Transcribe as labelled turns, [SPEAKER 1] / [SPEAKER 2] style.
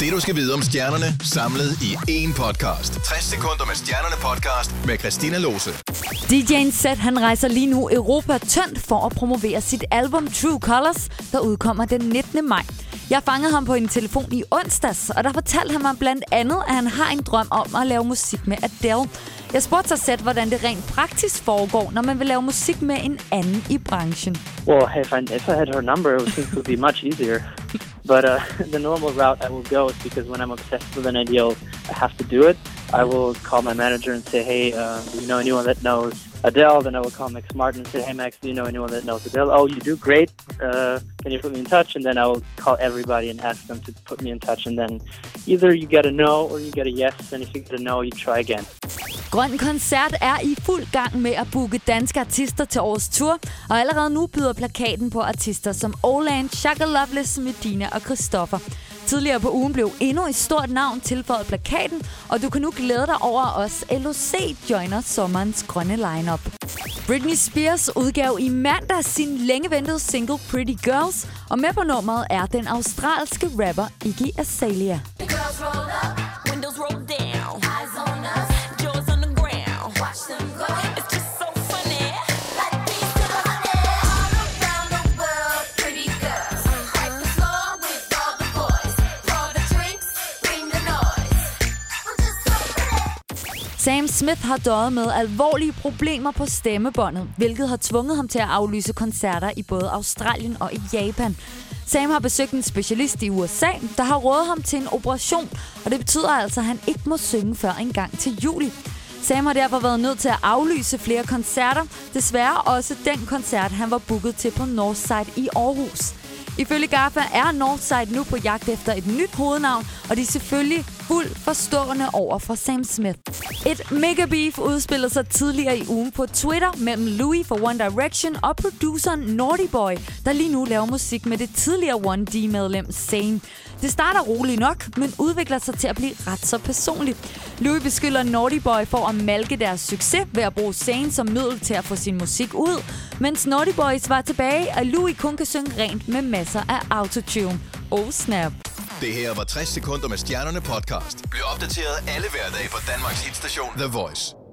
[SPEAKER 1] Det du skal vide om stjernerne, samlet i én podcast. 60 sekunder med stjernerne podcast med Christina Lose.
[SPEAKER 2] DJ'en Zed, han rejser lige nu Europa tyndt for at promovere sit album True Colors, der udkommer den 19. maj. Jeg fangede ham på en telefon i onsdags, og der fortalte han mig blandt andet, at han har en drøm om at lave musik med Adele. Jeg spurgte sig selv, hvordan det rent praktisk foregår, når man vil lave musik med en anden i branchen.
[SPEAKER 3] Well, if I, if I had her number, it would be much easier. But uh, the normal route I will go is because when I'm obsessed with an idea, I have to do it. I will call my manager and say, hey, uh, do you know anyone that knows Adele? Then I will call Max Martin and say, hey, Max, do you know anyone that knows Adele? Oh, you do? Great. Uh, can you put me in touch? And then I will call everybody and ask them to put me in touch. And then either you get a no or you get a yes. And if you get a no, you try again.
[SPEAKER 2] Grøn Koncert er i fuld gang med at booke danske artister til årets tour, og allerede nu byder plakaten på artister som Oland, Shaka Loveless, Medina og Christoffer. Tidligere på ugen blev endnu et stort navn tilføjet plakaten, og du kan nu glæde dig over os LOC joiner sommerens grønne lineup. Britney Spears udgav i mandag sin længe ventede single Pretty Girls, og med på nummeret er den australske rapper Iggy Azalea.
[SPEAKER 4] Girls roll up,
[SPEAKER 2] Sam Smith har døjet med alvorlige problemer på stemmebåndet, hvilket har tvunget ham til at aflyse koncerter i både Australien og i Japan. Sam har besøgt en specialist i USA, der har rådet ham til en operation, og det betyder altså, at han ikke må synge før en gang til juli. Sam har derfor været nødt til at aflyse flere koncerter, desværre også den koncert, han var booket til på Northside i Aarhus. Ifølge GAFA er Northside nu på jagt efter et nyt hovednavn, og de er selvfølgelig fuldt forstående over for Sam Smith. Et mega beef udspillede sig tidligere i ugen på Twitter mellem Louis for One Direction og produceren Naughty Boy, der lige nu laver musik med det tidligere 1D-medlem Zayn. Det starter roligt nok, men udvikler sig til at blive ret så personligt. Louis beskylder Naughty Boy for at malke deres succes ved at bruge Zayn som middel til at få sin musik ud, mens Naughty Boy svarer tilbage, at Louis kun kan synge rent med masser af autotune. Oh snap.
[SPEAKER 1] Det her var 60 sekunder med stjernerne podcast. Bliv opdateret alle hverdage på Danmarks hitstation The Voice.